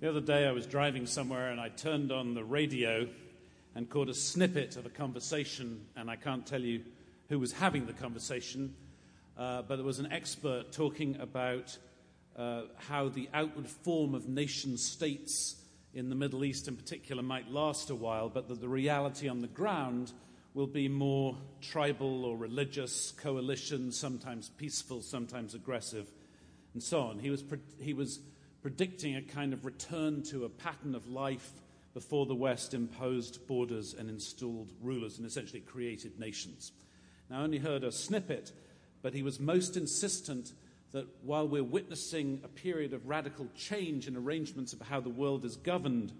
The other day I was driving somewhere and I turned on the radio and caught a snippet of a conversation, and I can't tell you who was having the conversation, uh, but it was an expert talking about uh, how the outward form of nation states in the Middle East in particular might last a while, but that the reality on the ground will be more tribal or religious coalitions, sometimes peaceful, sometimes aggressive, and so on. He was, he was predicting a kind of return to a pattern of life before the West imposed borders and installed rulers and essentially created nations. Now, I only heard a snippet, but he was most insistent that while we're witnessing a period of radical change in arrangements of how the world is governed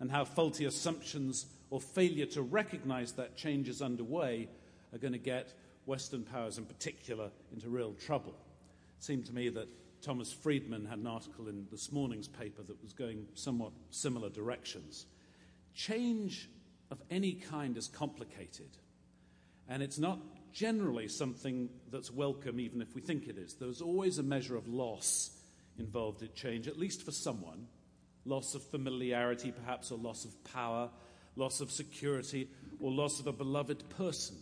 and how faulty assumptions or failure to recognize that change is underway are going to get Western powers in particular into real trouble. It seemed to me that Thomas Friedman had an article in this morning's paper that was going somewhat similar directions. Change of any kind is complicated, and it's not generally something that's welcome, even if we think it is. There's always a measure of loss involved in change, at least for someone loss of familiarity, perhaps, or loss of power, loss of security, or loss of a beloved person.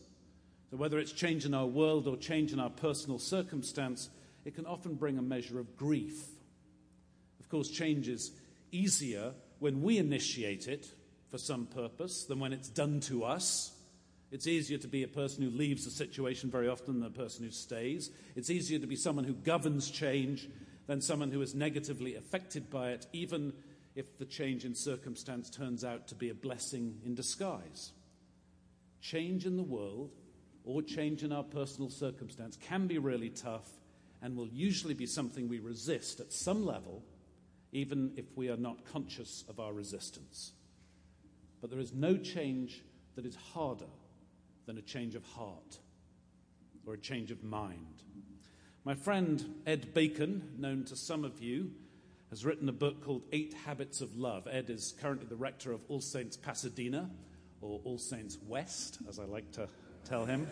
So, whether it's change in our world or change in our personal circumstance, it can often bring a measure of grief. Of course, change is easier when we initiate it for some purpose than when it's done to us. It's easier to be a person who leaves a situation very often than a person who stays. It's easier to be someone who governs change than someone who is negatively affected by it, even if the change in circumstance turns out to be a blessing in disguise. Change in the world or change in our personal circumstance can be really tough and will usually be something we resist at some level, even if we are not conscious of our resistance. But there is no change that is harder than a change of heart or a change of mind. My friend Ed Bacon, known to some of you, has written a book called Eight Habits of Love. Ed is currently the rector of All Saints Pasadena, or All Saints West, as I like to tell him.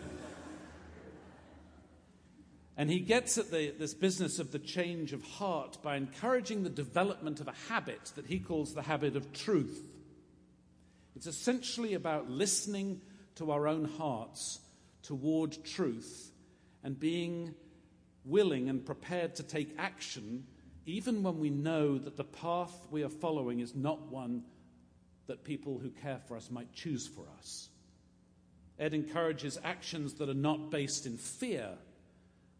And he gets at the, this business of the change of heart by encouraging the development of a habit that he calls the habit of truth. It's essentially about listening to our own hearts toward truth and being willing and prepared to take action even when we know that the path we are following is not one that people who care for us might choose for us. Ed encourages actions that are not based in fear,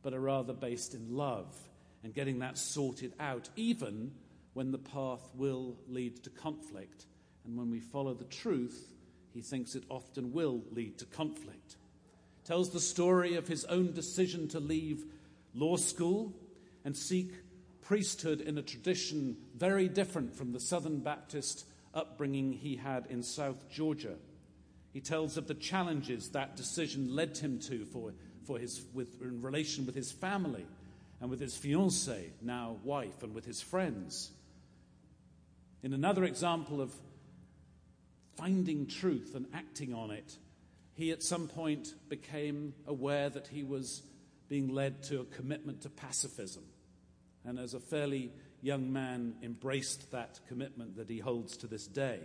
but are rather based in love and getting that sorted out, even when the path will lead to conflict. And when we follow the truth, he thinks it often will lead to conflict. Tells the story of his own decision to leave law school and seek priesthood in a tradition very different from the Southern Baptist upbringing he had in South Georgia. He tells of the challenges that decision led him to for, for his, with, in relation with his family and with his fiancee, now wife, and with his friends. In another example of finding truth and acting on it, he at some point became aware that he was being led to a commitment to pacifism. And as a fairly young man, embraced that commitment that he holds to this day.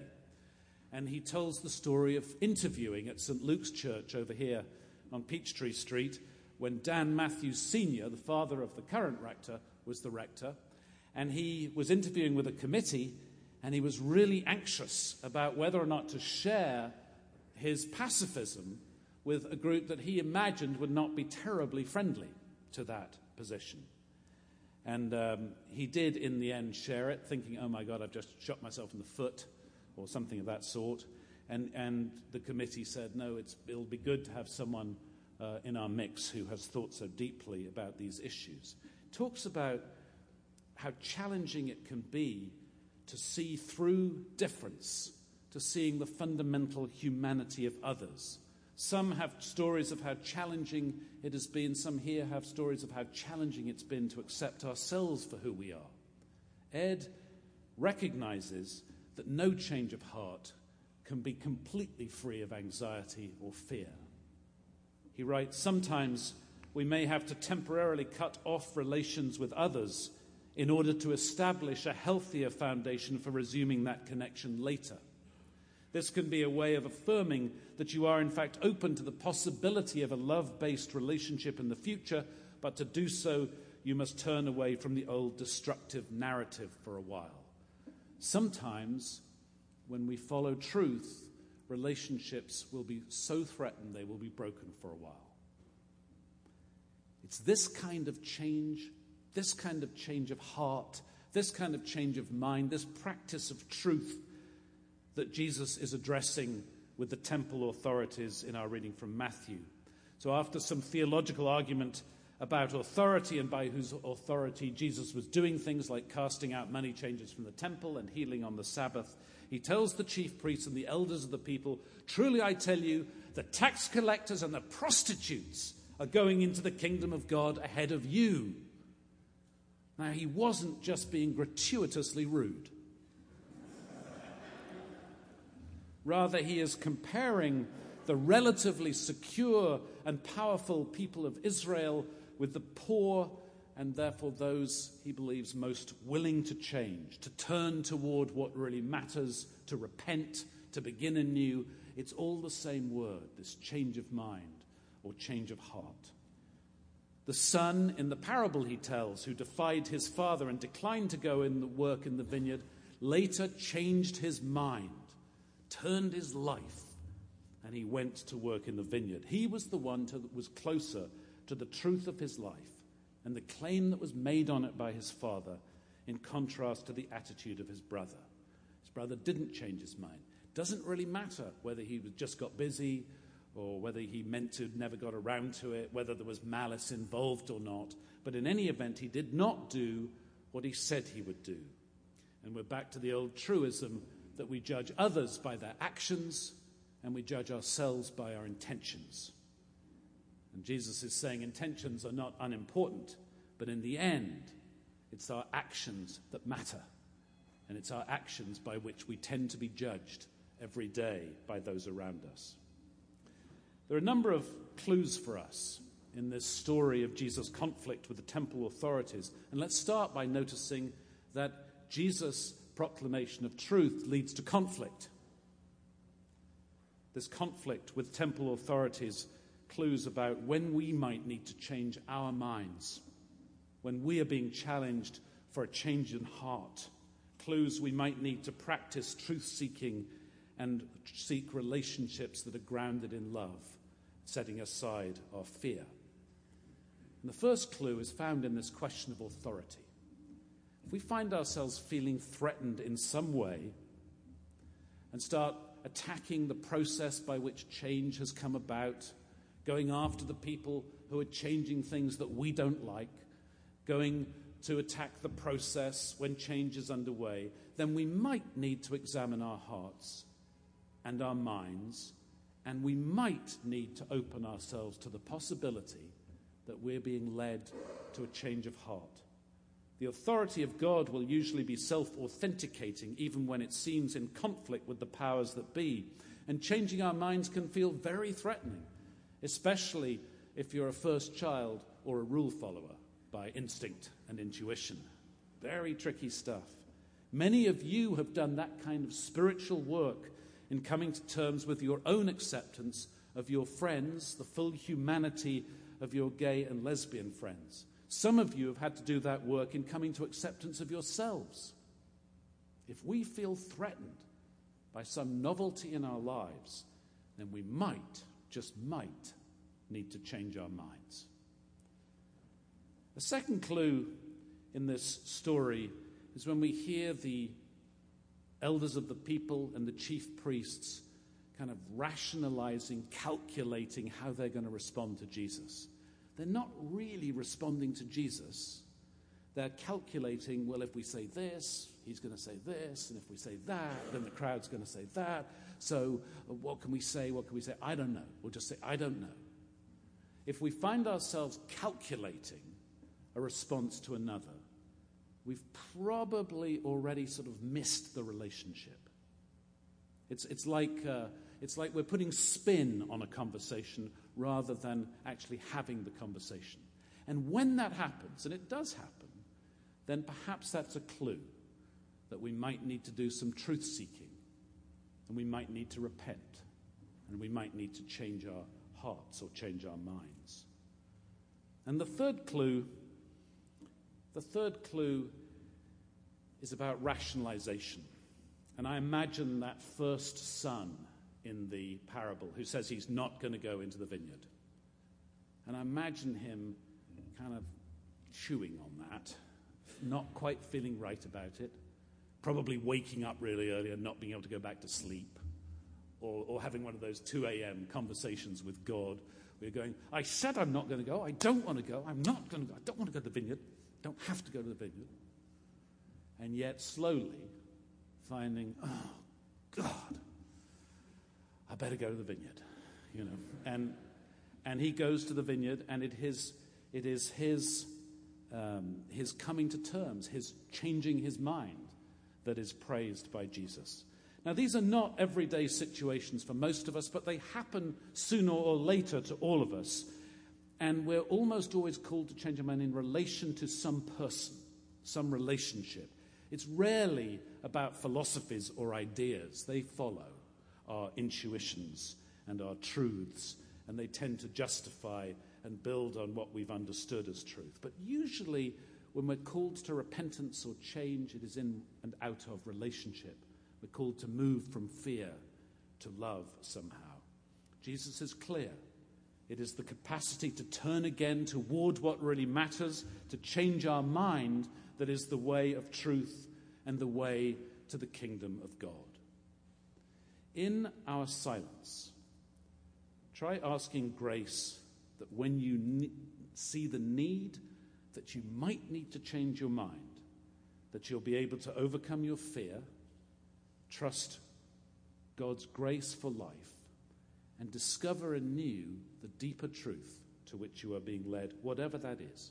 And he tells the story of interviewing at St. Luke's Church over here on Peachtree Street when Dan Matthews Sr., the father of the current rector, was the rector. And he was interviewing with a committee and he was really anxious about whether or not to share his pacifism with a group that he imagined would not be terribly friendly to that position. And um, he did, in the end, share it, thinking, oh my God, I've just shot myself in the foot, or something of that sort. And, and the committee said, no, it'll be good to have someone uh, in our mix who has thought so deeply about these issues. Talks about how challenging it can be to see through difference to seeing the fundamental humanity of others. Some have stories of how challenging it has been. Some here have stories of how challenging it's been to accept ourselves for who we are. Ed recognizes that no change of heart can be completely free of anxiety or fear. He writes Sometimes we may have to temporarily cut off relations with others in order to establish a healthier foundation for resuming that connection later. This can be a way of affirming that you are, in fact, open to the possibility of a love based relationship in the future, but to do so, you must turn away from the old destructive narrative for a while. Sometimes, when we follow truth, relationships will be so threatened they will be broken for a while. It's this kind of change, this kind of change of heart, this kind of change of mind, this practice of truth that Jesus is addressing with the temple authorities in our reading from Matthew. So, after some theological argument about authority and by whose authority Jesus was doing things like casting out money changers from the temple and healing on the Sabbath, he tells the chief priests and the elders of the people Truly I tell you, the tax collectors and the prostitutes are going into the kingdom of God ahead of you. Now, he wasn't just being gratuitously rude. Rather, he is comparing the relatively secure and powerful people of Israel with the poor and therefore those he believes most willing to change, to turn toward what really matters, to repent, to begin anew. It's all the same word, this change of mind or change of heart. The son in the parable he tells, who defied his father and declined to go in the work in the vineyard, later changed his mind turned his life and he went to work in the vineyard. He was the one that was closer to the truth of his life and the claim that was made on it by his father, in contrast to the attitude of his brother. His brother didn't change his mind. Doesn't really matter whether he just got busy or whether he meant to, never got around to it, whether there was malice involved or not. But in any event, he did not do what he said he would do. And we're back to the old truism that we judge others by their actions and we judge ourselves by our intentions. And Jesus is saying intentions are not unimportant, but in the end, it's our actions that matter. And it's our actions by which we tend to be judged every day by those around us. There are a number of clues for us in this story of Jesus' conflict with the temple authorities. And let's start by noticing that Jesus proclamation of truth leads to conflict. This conflict with temple authorities clues about when we might need to change our minds, when we are being challenged for a change in heart, clues we might need to practice truth seeking and seek relationships that are grounded in love, setting aside our fear. And the first clue is found in this question of authority. If we find ourselves feeling threatened in some way and start attacking the process by which change has come about, going after the people who are changing things that we don't like, going to attack the process when change is underway, then we might need to examine our hearts and our minds, and we might need to open ourselves to the possibility that we're being led to a change of heart. The authority of God will usually be self authenticating, even when it seems in conflict with the powers that be. And changing our minds can feel very threatening, especially if you're a first child or a rule follower by instinct and intuition. Very tricky stuff. Many of you have done that kind of spiritual work in coming to terms with your own acceptance of your friends, the full humanity of your gay and lesbian friends. Some of you have had to do that work in coming to acceptance of yourselves. If we feel threatened by some novelty in our lives, then we might, just might, need to change our minds. The second clue in this story is when we hear the elders of the people and the chief priests kind of rationalizing, calculating how they're going to respond to Jesus they're not really responding to Jesus. They're calculating, well, if we say this, he's going to say this, and if we say that, then the crowd's going to say that. So, uh, what can we say? What can we say? I don't know. We'll just say, I don't know. If we find ourselves calculating a response to another, we've probably already sort of missed the relationship. It's, it's, like, uh, it's like we're putting spin on a conversation rather than actually having the conversation. And when that happens, and it does happen, then perhaps that's a clue that we might need to do some truth seeking, and we might need to repent, and we might need to change our hearts or change our minds. And the third clue, the third clue is about rationalization. And I imagine that first son in the parable who says he's not going to go into the vineyard. And I imagine him kind of chewing on that, not quite feeling right about it, probably waking up really early and not being able to go back to sleep, or, or having one of those 2 a.m. conversations with God. We're going, I said I'm not going to go. I don't want to go. I'm not going to go. I don't want to go to the vineyard. I don't have to go to the vineyard. And yet, slowly, finding, oh, God, I better go to the vineyard, you know. And, and he goes to the vineyard, and it is, it is his, um, his coming to terms, his changing his mind that is praised by Jesus. Now, these are not everyday situations for most of us, but they happen sooner or later to all of us. And we're almost always called to change our mind in relation to some person, some relationship. It's rarely about philosophies or ideas, they follow our intuitions and our truths, and they tend to justify and build on what we've understood as truth. But usually, when we're called to repentance or change, it is in and out of relationship. We're called to move from fear to love somehow. Jesus is clear. It is the capacity to turn again toward what really matters, to change our mind, that is the way of truth and the way to the kingdom of God in our silence, try asking grace that when you ne- see the need, that you might need to change your mind, that you'll be able to overcome your fear, trust God's grace for life, and discover anew the deeper truth to which you are being led, whatever that is.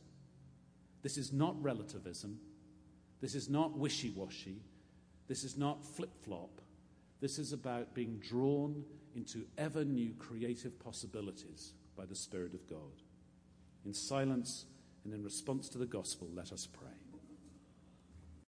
This is not relativism. This is not wishy washy. This is not flip flop. This is about being drawn into ever new creative possibilities by the Spirit of God. In silence and in response to the gospel, let us pray.